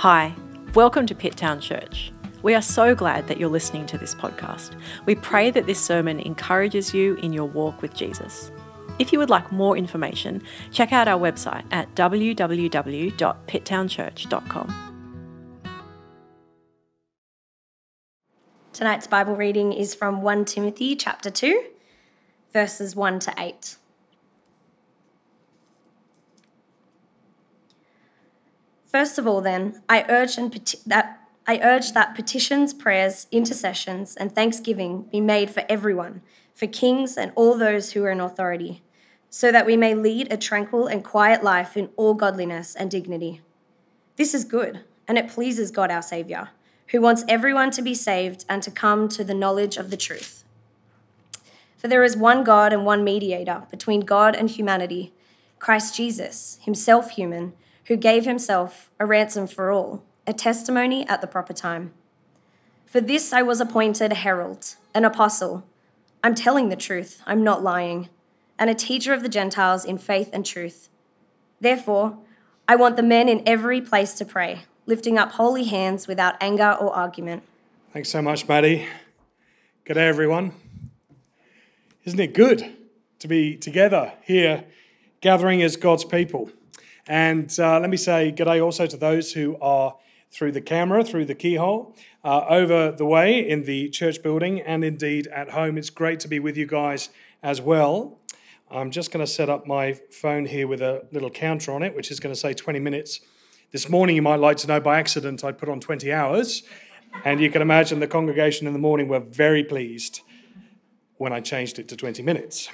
Hi, welcome to Pitttown Church. We are so glad that you're listening to this podcast. We pray that this sermon encourages you in your walk with Jesus. If you would like more information, check out our website at www.pitttownchurch.com. Tonight's Bible reading is from 1 Timothy chapter 2, verses 1 to 8. First of all, then, I urge and peti- that I urge that petitions, prayers, intercessions, and thanksgiving be made for everyone, for kings and all those who are in authority, so that we may lead a tranquil and quiet life in all godliness and dignity. This is good, and it pleases God our Saviour, who wants everyone to be saved and to come to the knowledge of the truth. For there is one God and one mediator between God and humanity, Christ Jesus, himself human who gave himself a ransom for all, a testimony at the proper time. For this I was appointed a herald, an apostle. I'm telling the truth, I'm not lying, and a teacher of the Gentiles in faith and truth. Therefore, I want the men in every place to pray, lifting up holy hands without anger or argument. Thanks so much, Maddie. Good day, everyone. Isn't it good to be together here, gathering as God's people? And uh, let me say good day also to those who are through the camera, through the keyhole, uh, over the way in the church building, and indeed at home. It's great to be with you guys as well. I'm just going to set up my phone here with a little counter on it, which is going to say 20 minutes. This morning, you might like to know by accident, I put on 20 hours. And you can imagine the congregation in the morning were very pleased when I changed it to 20 minutes.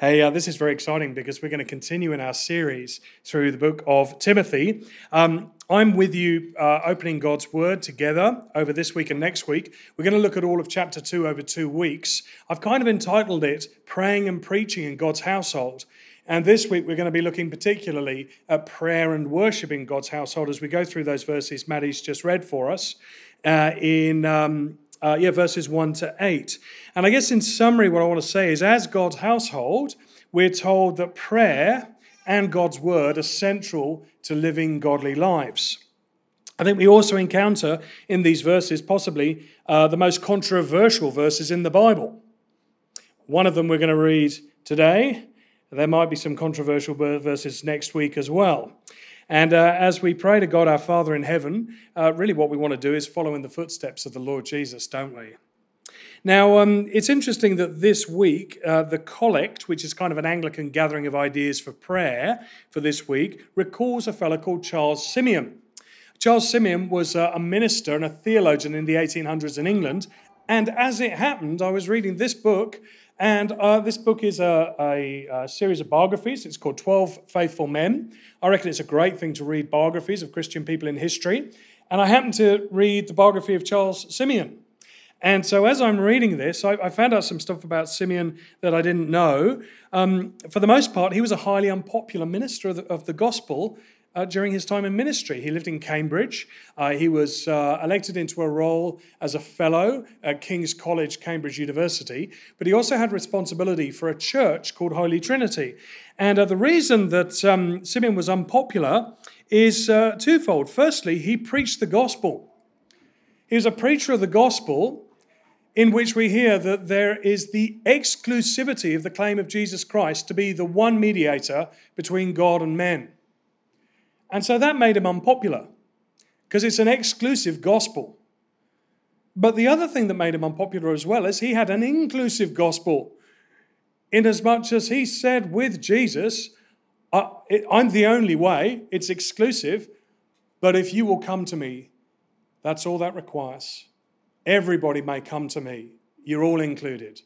Hey, uh, this is very exciting because we're going to continue in our series through the book of Timothy. Um, I'm with you uh, opening God's Word together over this week and next week. We're going to look at all of chapter 2 over two weeks. I've kind of entitled it Praying and Preaching in God's Household. And this week we're going to be looking particularly at prayer and worship in God's household as we go through those verses Maddie's just read for us uh, in um, uh, yeah, verses 1 to 8. And I guess in summary, what I want to say is as God's household, we're told that prayer and God's word are central to living godly lives. I think we also encounter in these verses possibly uh, the most controversial verses in the Bible. One of them we're going to read today. There might be some controversial verses next week as well. And uh, as we pray to God our Father in heaven, uh, really what we want to do is follow in the footsteps of the Lord Jesus, don't we? Now, um, it's interesting that this week, uh, the Collect, which is kind of an Anglican gathering of ideas for prayer for this week, recalls a fellow called Charles Simeon. Charles Simeon was a minister and a theologian in the 1800s in England. And as it happened, I was reading this book and uh, this book is a, a, a, series of biographies. It's called 12 Faithful Men. I reckon it's a great thing to read biographies of Christian people in history. And I happened to read the biography of Charles Simeon. And so, as I'm reading this, I, I found out some stuff about Simeon that I didn't know. Um, for the most part, he was a highly unpopular minister of the, of the gospel uh, during his time in ministry. He lived in Cambridge. Uh, he was uh, elected into a role as a fellow at King's College, Cambridge University, but he also had responsibility for a church called Holy Trinity. And uh, the reason that um, Simeon was unpopular is uh, twofold. Firstly, he preached the gospel. He was a preacher of the gospel in which we hear that there is the exclusivity of the claim of Jesus Christ to be the one mediator between God and men. And so that made him unpopular because it's an exclusive gospel. But the other thing that made him unpopular as well is he had an inclusive gospel, inasmuch as he said with Jesus, I'm the only way, it's exclusive, but if you will come to me, that's all that requires. Everybody may come to me, you're all included.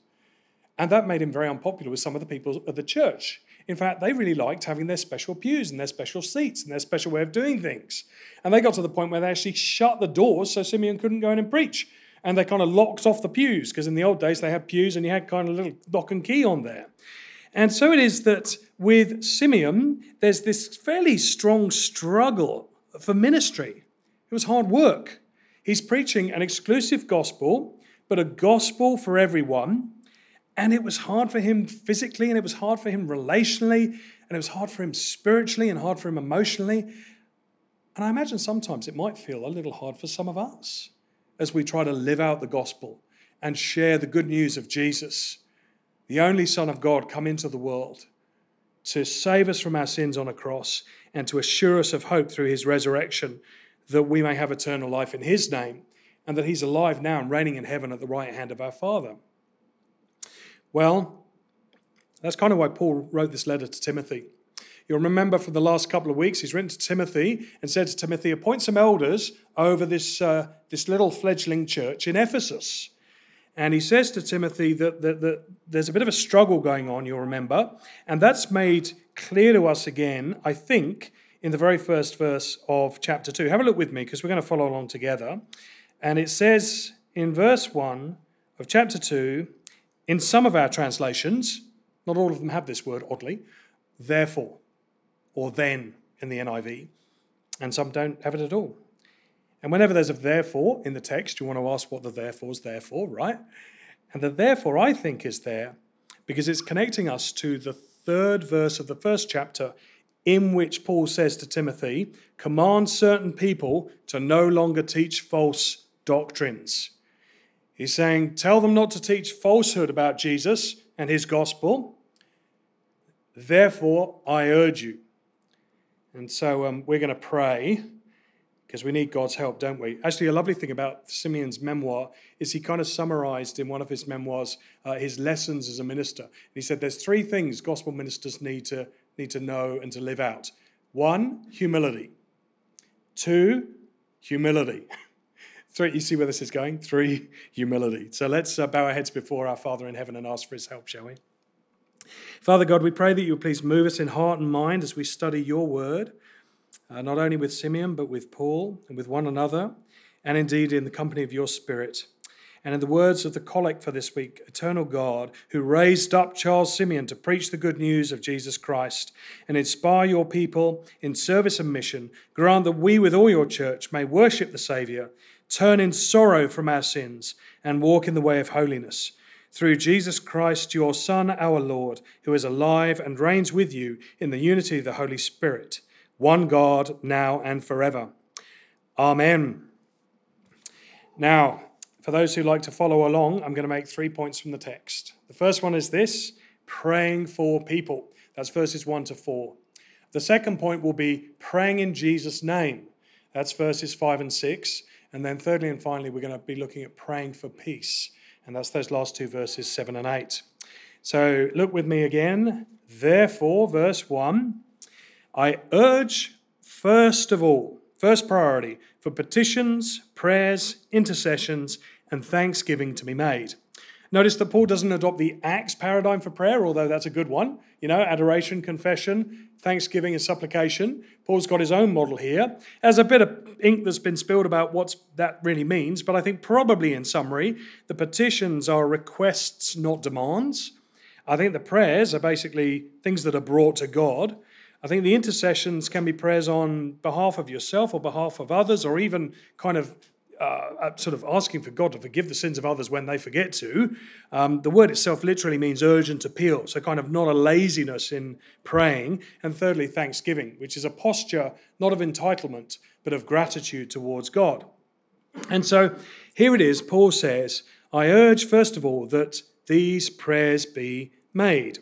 And that made him very unpopular with some of the people of the church. In fact, they really liked having their special pews and their special seats and their special way of doing things. And they got to the point where they actually shut the doors so Simeon couldn't go in and preach. And they kind of locked off the pews, because in the old days they had pews and you had kind of a little lock and key on there. And so it is that with Simeon, there's this fairly strong struggle for ministry. It was hard work. He's preaching an exclusive gospel, but a gospel for everyone and it was hard for him physically, and it was hard for him relationally, and it was hard for him spiritually, and hard for him emotionally. And I imagine sometimes it might feel a little hard for some of us as we try to live out the gospel and share the good news of Jesus, the only Son of God, come into the world to save us from our sins on a cross and to assure us of hope through his resurrection that we may have eternal life in his name and that he's alive now and reigning in heaven at the right hand of our Father. Well, that's kind of why Paul wrote this letter to Timothy. You'll remember from the last couple of weeks, he's written to Timothy and said to Timothy, appoint some elders over this, uh, this little fledgling church in Ephesus. And he says to Timothy that, that, that there's a bit of a struggle going on, you'll remember. And that's made clear to us again, I think, in the very first verse of chapter 2. Have a look with me because we're going to follow along together. And it says in verse 1 of chapter 2, in some of our translations, not all of them have this word, oddly, therefore or then in the NIV, and some don't have it at all. And whenever there's a therefore in the text, you want to ask what the therefore is there for, right? And the therefore, I think, is there because it's connecting us to the third verse of the first chapter, in which Paul says to Timothy, Command certain people to no longer teach false doctrines. He's saying, Tell them not to teach falsehood about Jesus and his gospel. Therefore, I urge you. And so um, we're going to pray because we need God's help, don't we? Actually, a lovely thing about Simeon's memoir is he kind of summarized in one of his memoirs uh, his lessons as a minister. he said there's three things gospel ministers need to, need to know and to live out one, humility. Two, humility. Three, you see where this is going? Three, humility. So let's uh, bow our heads before our Father in heaven and ask for his help, shall we? Father God, we pray that you please move us in heart and mind as we study your word, uh, not only with Simeon, but with Paul and with one another, and indeed in the company of your Spirit. And in the words of the collect for this week, Eternal God, who raised up Charles Simeon to preach the good news of Jesus Christ and inspire your people in service and mission, grant that we, with all your church, may worship the Saviour, turn in sorrow from our sins, and walk in the way of holiness through Jesus Christ, your Son, our Lord, who is alive and reigns with you in the unity of the Holy Spirit, one God, now and forever. Amen. Now, for those who like to follow along, I'm going to make three points from the text. The first one is this praying for people. That's verses 1 to 4. The second point will be praying in Jesus' name. That's verses 5 and 6. And then, thirdly and finally, we're going to be looking at praying for peace. And that's those last two verses, 7 and 8. So look with me again. Therefore, verse 1 I urge, first of all, first priority, for petitions, prayers, intercessions, and thanksgiving to be made. Notice that Paul doesn't adopt the Acts paradigm for prayer, although that's a good one. You know, adoration, confession, thanksgiving, and supplication. Paul's got his own model here. There's a bit of ink that's been spilled about what that really means, but I think probably in summary, the petitions are requests, not demands. I think the prayers are basically things that are brought to God. I think the intercessions can be prayers on behalf of yourself or behalf of others, or even kind of uh, sort of asking for God to forgive the sins of others when they forget to. Um, the word itself literally means urgent appeal, so kind of not a laziness in praying. And thirdly, thanksgiving, which is a posture not of entitlement, but of gratitude towards God. And so here it is, Paul says, I urge, first of all, that these prayers be made.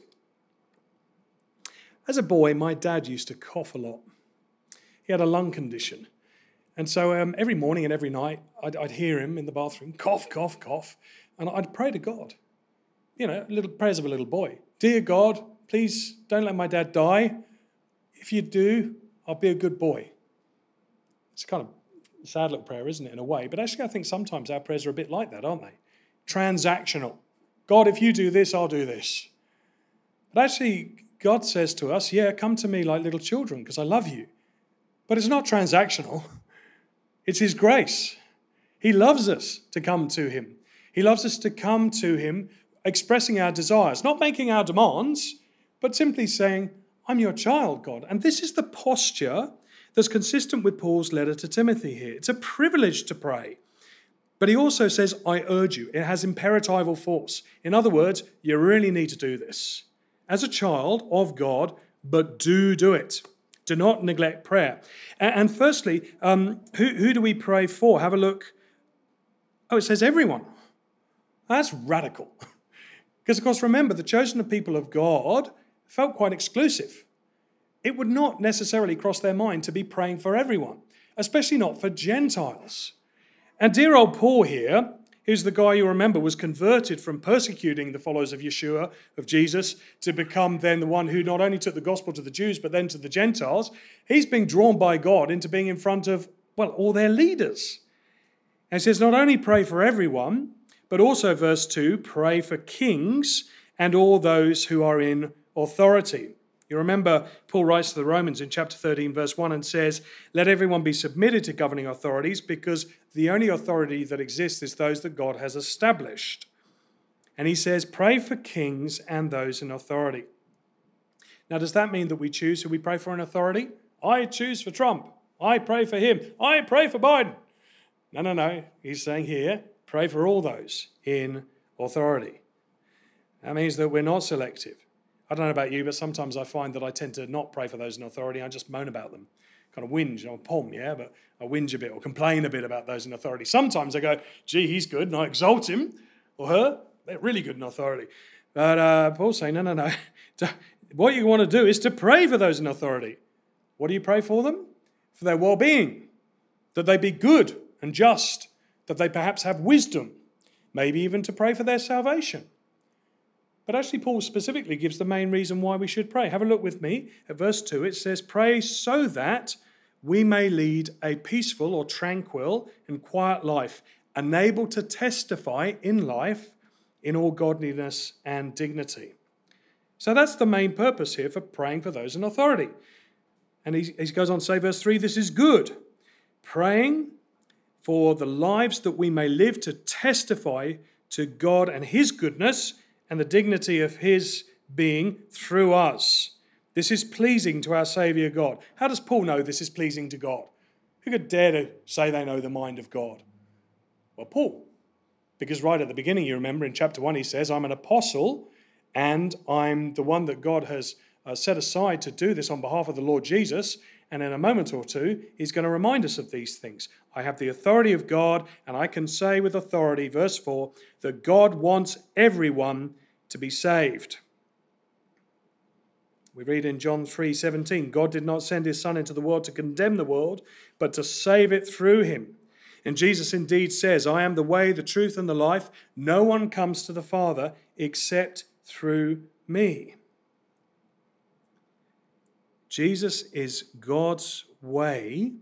As a boy, my dad used to cough a lot. He had a lung condition. And so um, every morning and every night, I'd, I'd, hear him in the bathroom cough, cough, cough. And I'd pray to God. You know, little prayers of a little boy. Dear God, please don't let my dad die. If you do, I'll be a good boy. It's kind of sad little prayer, isn't it, in a way? But actually, I think sometimes our prayers are a bit like that, aren't they? Transactional. God, if you do this, I'll do this. But actually, God says to us, Yeah, come to me like little children because I love you. But it's not transactional. It's His grace. He loves us to come to Him. He loves us to come to Him expressing our desires, not making our demands, but simply saying, I'm your child, God. And this is the posture that's consistent with Paul's letter to Timothy here. It's a privilege to pray. But he also says, I urge you. It has imperatival force. In other words, you really need to do this as a child of God, but do do it. Do not neglect prayer. And, and firstly, um, who, who do we pray for? Have a look. Oh, it says everyone. That's radical. because, of course, remember, the chosen people of God felt quite exclusive. It would not necessarily cross their mind to be praying for everyone, especially not for Gentiles. And dear old Paul here, who's the guy you remember was converted from persecuting the followers of Yeshua, of Jesus, to become then the one who not only took the gospel to the Jews, but then to the Gentiles. He's being drawn by God into being in front of, well, all their leaders. And says, not only pray for everyone, but also, verse 2, pray for kings and all those who are in authority. You remember Paul writes to the Romans in chapter 13, verse 1, and says, Let everyone be submitted to governing authorities, because the only authority that exists is those that God has established. And he says, Pray for kings and those in authority. Now, does that mean that we choose who we pray for in authority? I choose for Trump. I pray for him. I pray for Biden. No, no, no. He's saying here, pray for all those in authority. That means that we're not selective. I don't know about you, but sometimes I find that I tend to not pray for those in authority. I just moan about them, kind of whinge. I'm pom, yeah, but I whinge a bit or complain a bit about those in authority. Sometimes I go, gee, he's good, and I exalt him or her. They're really good in authority. But uh, Paul's saying, no, no, no. what you want to do is to pray for those in authority. What do you pray for them? For their well being, that they be good and just, that they perhaps have wisdom, maybe even to pray for their salvation. But actually, Paul specifically gives the main reason why we should pray. Have a look with me at verse 2. It says, Pray so that we may lead a peaceful or tranquil and quiet life, enabled to testify in life in all godliness and dignity. So that's the main purpose here for praying for those in authority. And he, he goes on to say, verse 3 this is good. Praying for the lives that we may live to testify to God and His goodness and the dignity of his being through us. This is pleasing to our Saviour God. How does Paul know this is pleasing to God? Who could dare to say they know the mind of God? Well, Paul. Because right at the beginning, you remember in chapter 1, he says, I'm an apostle and I'm the one that God has uh, set aside to do this on behalf of the Lord Jesus. And in a moment or two, he's going to remind us of these things. I have the authority of God, and I can say with authority, verse 4, that God wants everyone to be saved. We read in John 3:17, God did not send his son into the world to condemn the world, but to save it through him. And Jesus indeed says, I am the way, the truth, and the life. No one comes to the Father except through me. Jesus is God's way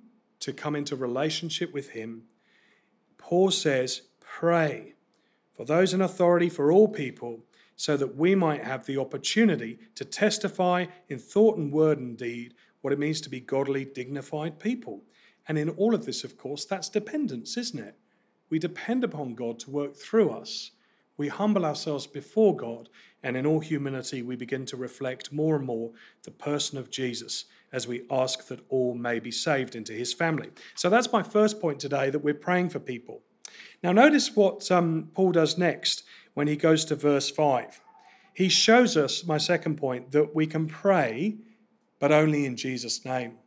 to come into relationship with him. Paul says, Pray for those in authority for all people so that we might have the opportunity to testify in thought and word and deed what it means to be godly, dignified people. And in all of this, of course, that's dependence, isn't it? We depend upon God to work through us. We humble ourselves before God, and in all humility, we begin to reflect more and more the person of Jesus as we ask that all may be saved into his family. So that's my first point today that we're praying for people. Now, notice what um, Paul does next when he goes to verse 5. He shows us, my second point, that we can pray, but only in Jesus' name.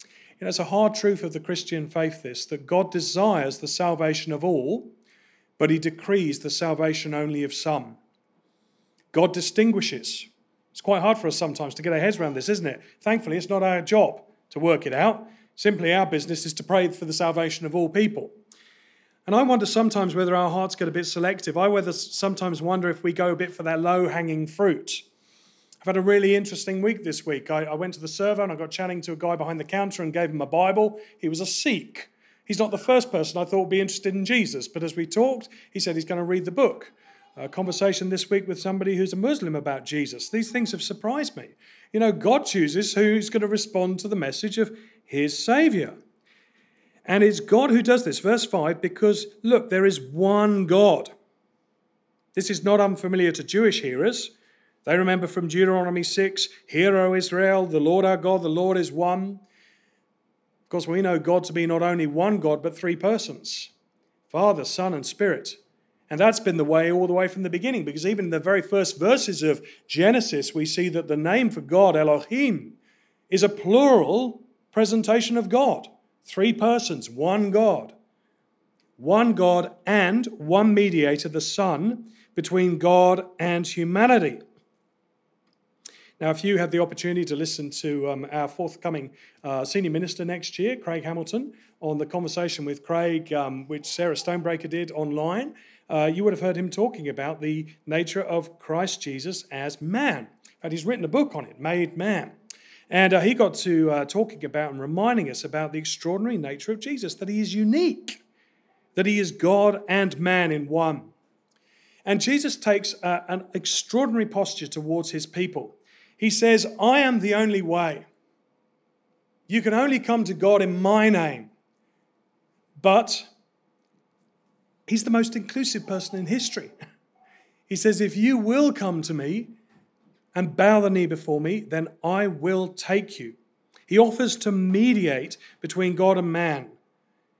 You know, it's a hard truth of the Christian faith, this, that God desires the salvation of all, but he decrees the salvation only of some. God distinguishes. It's quite hard for us sometimes to get our heads around this, isn't it? Thankfully, it's not our job to work it out. Simply, our business is to pray for the salvation of all people. And I wonder sometimes whether our hearts get a bit selective. I whether sometimes wonder if we go a bit for that low hanging fruit. I've had a really interesting week this week. I, I, went to the server and I got chatting to a guy behind the counter and gave him a Bible. He was a Sikh. He's not the first person I thought would be interested in Jesus, but as we talked, he said he's going to read the book. A conversation this week with somebody who's a Muslim about Jesus. These things have surprised me. You know, God chooses who's going to respond to the message of his Savior. And it's God who does this. Verse 5 because, look, there is one God. This is not unfamiliar to Jewish hearers. They remember from Deuteronomy 6 Hear, O Israel, the Lord our God, the Lord is one. Of course, we know God to be not only one God, but three persons Father, Son, and Spirit. And that's been the way all the way from the beginning, because even in the very first verses of Genesis, we see that the name for God, Elohim, is a plural presentation of God. Three persons, one God. One God and one mediator, the Son, between God and humanity. Now, if you have the opportunity to listen to um, our forthcoming uh, senior minister next year, Craig Hamilton, on the conversation with Craig, um, which Sarah Stonebreaker did online, uh, you would have heard him talking about the nature of Christ Jesus as man. And he's written a book on it, Made Man. And uh, he got to uh, talking about and reminding us about the extraordinary nature of Jesus, that he is unique, that he is God and man in one. And Jesus takes uh, an extraordinary posture towards his people. He says, I am the only way. You can only come to God in my name. But he's the most inclusive person in history. He says, If you will come to me and bow the knee before me, then I will take you. He offers to mediate between God and man.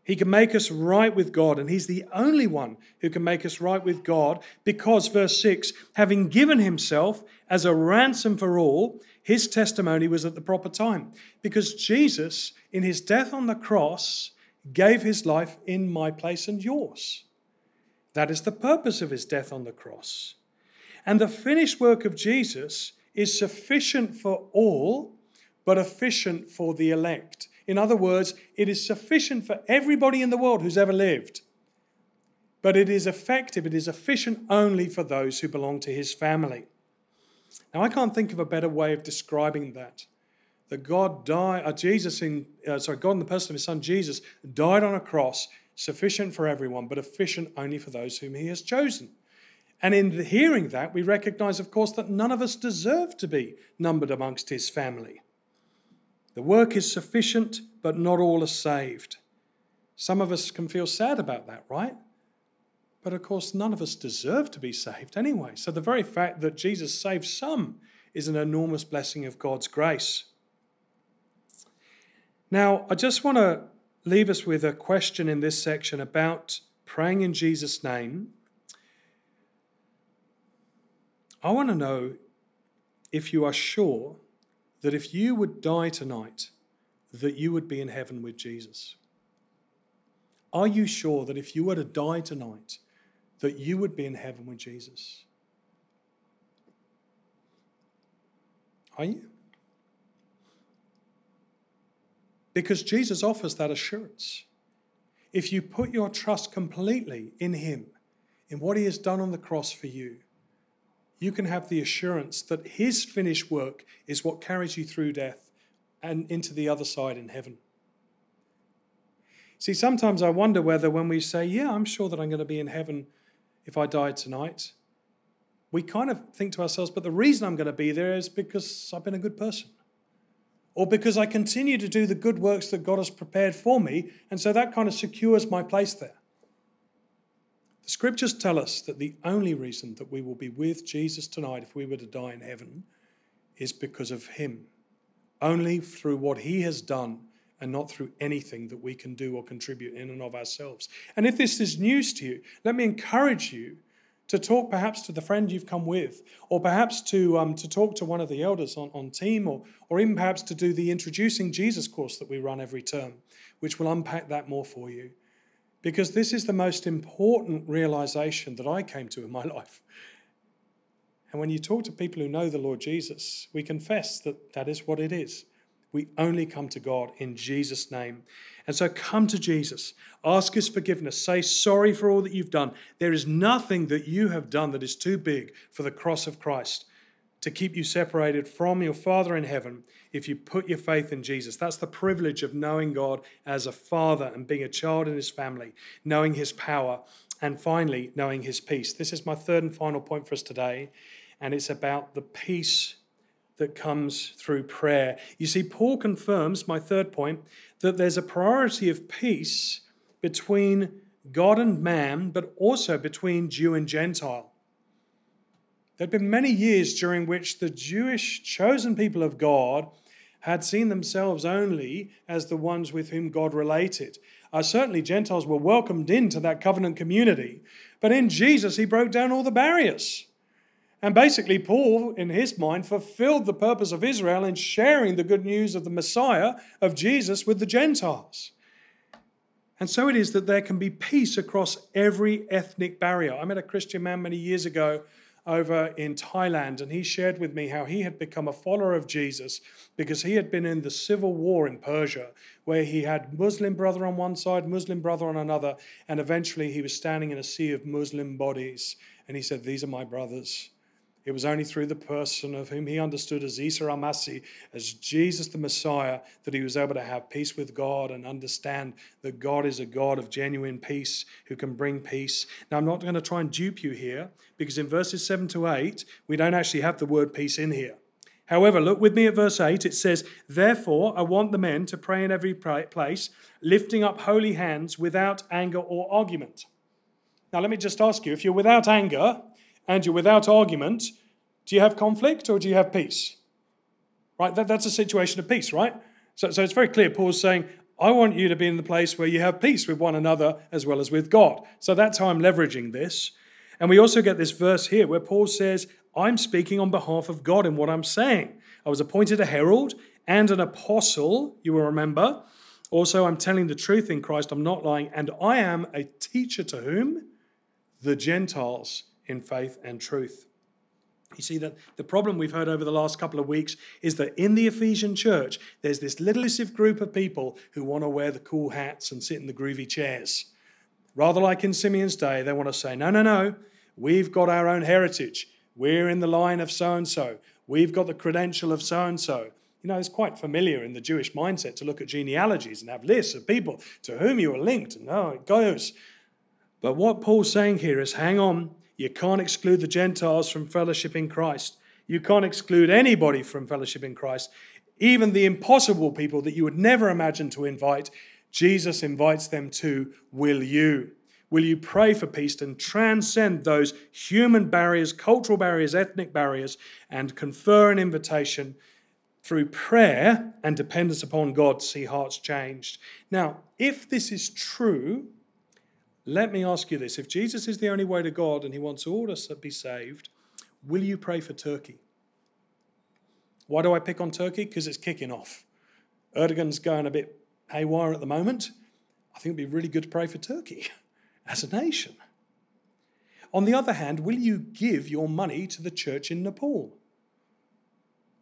He can make us right with God, and He's the only one who can make us right with God because, verse 6, having given Himself as a ransom for all, His testimony was at the proper time. Because Jesus, in His death on the cross, gave His life in my place and yours. That is the purpose of His death on the cross. And the finished work of Jesus is sufficient for all, but efficient for the elect. In other words, it is sufficient for everybody in the world who's ever lived. But it is effective, it is efficient only for those who belong to his family. Now, I can't think of a better way of describing that. That God died, uh, Jesus in, uh, sorry, God in the person of his son Jesus died on a cross, sufficient for everyone, but efficient only for those whom he has chosen. And in hearing that, we recognize, of course, that none of us deserve to be numbered amongst his family. The work is sufficient, but not all are saved. Some of us can feel sad about that, right? But of course, none of us deserve to be saved anyway. So the very fact that Jesus saved some is an enormous blessing of God's grace. Now, I just want to leave us with a question in this section about praying in Jesus' name. I want to know if you are sure that if you would die tonight, that you would be in heaven with Jesus? Are you sure that if you were to die tonight, that you would be in heaven with Jesus? Are you? Because Jesus offers that assurance. If you put your trust completely in Him, in what He has done on the cross for you, you can have the assurance that His finished work is what carries you through death and into the other side in heaven. See, sometimes I wonder whether when we say, Yeah, I'm sure that I'm going to be in heaven if I die tonight, we kind of think to ourselves, But the reason I'm going to be there is because I've been a good person. Or because I continue to do the good works that God has prepared for me, and so that kind of secures my place there. The scriptures tell us that the only reason that we will be with Jesus tonight, if we were to die in heaven, is because of Him. Only through what He has done and not through anything that we can do or contribute in and of ourselves. And if this is news to you, let me encourage you to talk perhaps to the friend you've come with, or perhaps to, um, to talk to one of the elders on, on team, or, or even perhaps to do the Introducing Jesus course that we run every term, which will unpack that more for you because this is the most important realization that I came to in my life. And when you talk to people who know the Lord Jesus, we confess that that is what it is. We only come to God in Jesus' name. And so come to Jesus, ask his forgiveness, say sorry for all that you've done. There is nothing that you have done that is too big for the cross of Christ to keep you separated from your Father in heaven if you put your faith in Jesus. That's the privilege of knowing God as a father and being a child in his family, knowing his power, and finally, knowing his peace. This is my third and final point for us today, and it's about the peace that comes through prayer. You see, Paul confirms, my third point, that there's a priority of peace between God and man, but also between Jew and Gentile. There had been many years during which the Jewish chosen people of God had seen themselves only as the ones with whom God related. Uh, certainly, Gentiles were welcomed into that covenant community, but in Jesus, he broke down all the barriers. And basically, Paul, in his mind, fulfilled the purpose of Israel in sharing the good news of the Messiah, of Jesus, with the Gentiles. And so it is that there can be peace across every ethnic barrier. I met a Christian man many years ago over in Thailand, and he shared with me how he had become a follower of Jesus because he had been in the civil war in Persia, where he had Muslim brother on one side, Muslim brother on another, and eventually he was standing in a sea of Muslim bodies. And he said, These are my brothers. It was only through the person of whom he understood as Isa Amasi, as Jesus the Messiah, that he was able to have peace with God and understand that God is a God of genuine peace who can bring peace. Now, I'm not going to try and dupe you here because in verses 7 to 8, we don't actually have the word peace in here. However, look with me at verse 8. It says, Therefore, I want the men to pray in every place, lifting up holy hands without anger or argument. Now, let me just ask you if you're without anger, and you're without argument, do you have conflict or do you have peace? Right? That, that's a situation of peace, right? So, so it's very clear. Paul's saying, I want you to be in the place where you have peace with one another as well as with God. So that's how I'm leveraging this. And we also get this verse here where Paul says, I'm speaking on behalf of God in what I'm saying. I was appointed a herald and an apostle, you will remember. Also, I'm telling the truth in Christ, I'm not lying, and I am a teacher to whom? The Gentiles in faith and truth. You see, that the problem we've heard over the last couple of weeks is that in the Ephesian church, there's this little group of people who want to wear the cool hats and sit in the groovy chairs. Rather like in Simeon's day, they want to say, no, no, no, we've got our own heritage. We're in the line of so and so. We've got the credential of so and so. You know, it's quite familiar in the Jewish mindset to look at genealogies and have lists of people to whom you are linked and how it goes. But what Paul's saying here is hang on, you can't exclude the Gentiles from fellowship in Christ. You can't exclude anybody from fellowship in Christ. Even the impossible people that you would never imagine to invite, Jesus invites them to, will you? Will you pray for peace and transcend those human barriers, cultural barriers, ethnic barriers, and confer an invitation through prayer and dependence upon God to see hearts changed? Now, if this is true, let me ask you this if Jesus is the only way to God and he wants all us to be saved, will you pray for Turkey? Why do I pick on Turkey? Because it's kicking off. Erdogan's going a bit haywire at the moment. I think it'd be really good to pray for Turkey as a nation. On the other hand, will you give your money to the church in Nepal?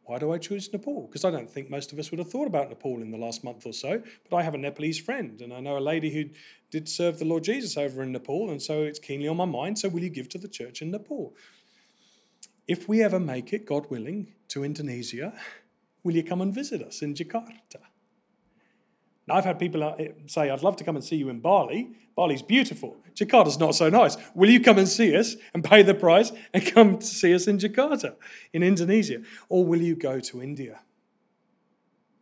Why do I choose Nepal? Because I don't think most of us would have thought about Nepal in the last month or so. But I have a Nepalese friend, and I know a lady who did serve the Lord Jesus over in Nepal, and so it's keenly on my mind. So, will you give to the church in Nepal? If we ever make it, God willing, to Indonesia, will you come and visit us in Jakarta? Now, I've had people uh, say, I'd love to come and see you in Bali. Bali's beautiful. Jakarta's not so nice. Will you come and see us and pay the price and come to see us in Jakarta, in Indonesia? Or will you go to India?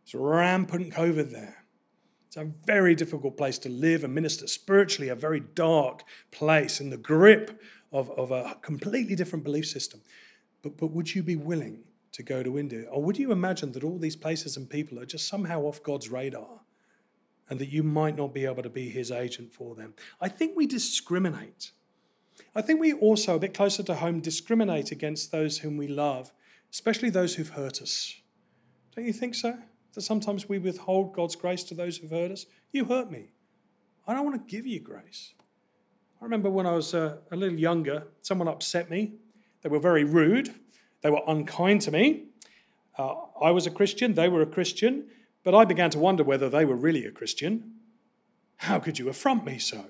It's rampant COVID there. It's a very difficult place to live and minister spiritually, a very dark place in the grip of, of a completely different belief system. But, but would you be willing to go to India? Or would you imagine that all these places and people are just somehow off God's radar? And that you might not be able to be his agent for them. I think we discriminate. I think we also, a bit closer to home, discriminate against those whom we love, especially those who've hurt us. Don't you think so? That sometimes we withhold God's grace to those who've hurt us? You hurt me. I don't want to give you grace. I remember when I was uh, a little younger, someone upset me. They were very rude, they were unkind to me. Uh, I was a Christian, they were a Christian, but I began to wonder whether they were really a Christian. How could you affront me so?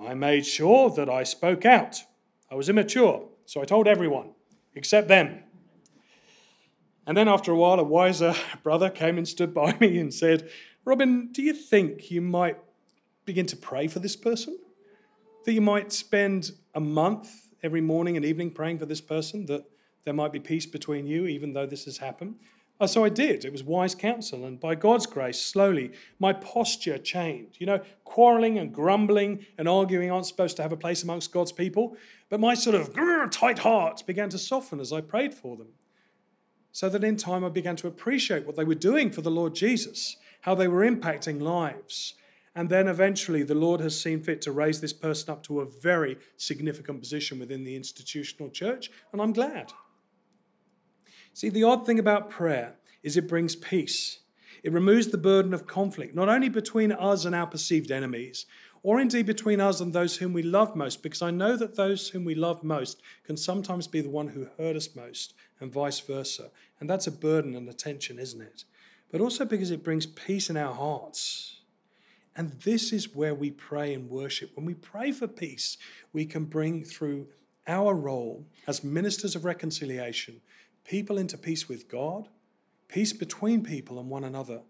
I made sure that I spoke out. I was immature, so I told everyone, except them. And then after a while, a wiser brother came and stood by me and said, Robin, do you think you might begin to pray for this person? That you might spend a month every morning and evening praying for this person, that there might be peace between you, even though this has happened? Uh, so I did. It was wise counsel. And by God's grace, slowly, my posture changed. You know, quarreling and grumbling and arguing aren't supposed to have a place amongst God's people. But my sort of tight heart began to soften as I prayed for them. So that in time, I began to appreciate what they were doing for the Lord Jesus, how they were impacting lives. And then eventually, the Lord has seen fit to raise this person up to a very significant position within the institutional church, and I'm glad. See, the odd thing about prayer is it brings peace. It removes the burden of conflict, not only between us and our perceived enemies, or indeed between us and those whom we love most, because I know that those whom we love most can sometimes be the one who hurt us most, and vice versa. And that's a burden and a tension, isn't it? But also because it brings peace in our hearts. And this is where we pray and worship. When we pray for peace, we can bring through our role as ministers of reconciliation people into peace with God, peace between people and one another,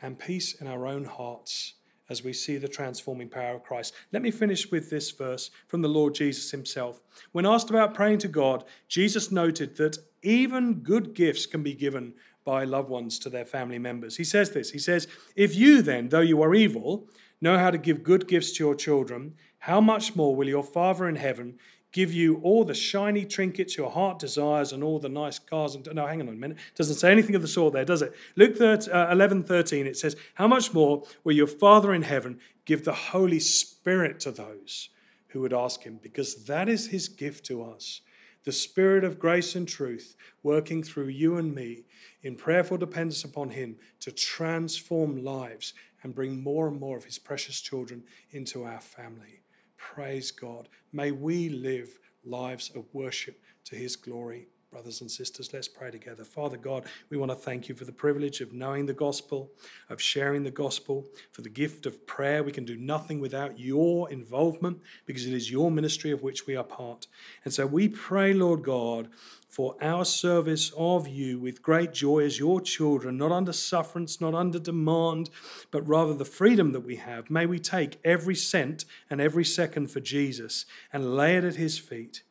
and peace in our own hearts as we see the transforming power of Christ. Let me finish with this verse from the Lord Jesus himself. When asked about praying to God, Jesus noted that even good gifts can be given by loved ones to their family members. He says this He says, If you then, though you are evil, know how to give good gifts to your children, how much more will your Father in heaven give you all the shiny trinkets your heart desires and all the nice cars. And no, hang on a minute. It doesn't say anything of the sort there, does it? Luke 13, uh, 11, 13, it says, How much more will your Father in heaven give the Holy Spirit to those who would ask him? Because that is his gift to us. The Spirit of grace and truth working through you and me in prayerful dependence upon him to transform lives and bring more and more of his precious children into our family. Praise God. May we live lives of worship to his glory. Brothers and sisters, let's pray together. Father God, we want to thank you for the privilege of knowing the gospel, of sharing the gospel, for the gift of prayer. We can do nothing without your involvement because it is your ministry of which we are part. And so we pray, Lord God, for our service of you with great joy as your children, not under sufferance, not under demand, but rather the freedom that we have. May we take every cent and every second for Jesus and lay it at his feet.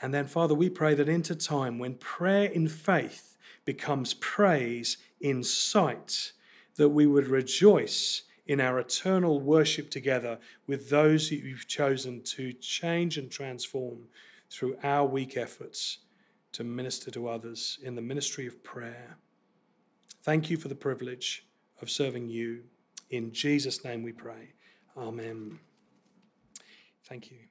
And then, Father, we pray that into time when prayer in faith becomes praise in sight, that we would rejoice in our eternal worship together with those that you've chosen to change and transform through our weak efforts to minister to others in the ministry of prayer. Thank you for the privilege of serving you. In Jesus' name we pray. Amen. Thank you.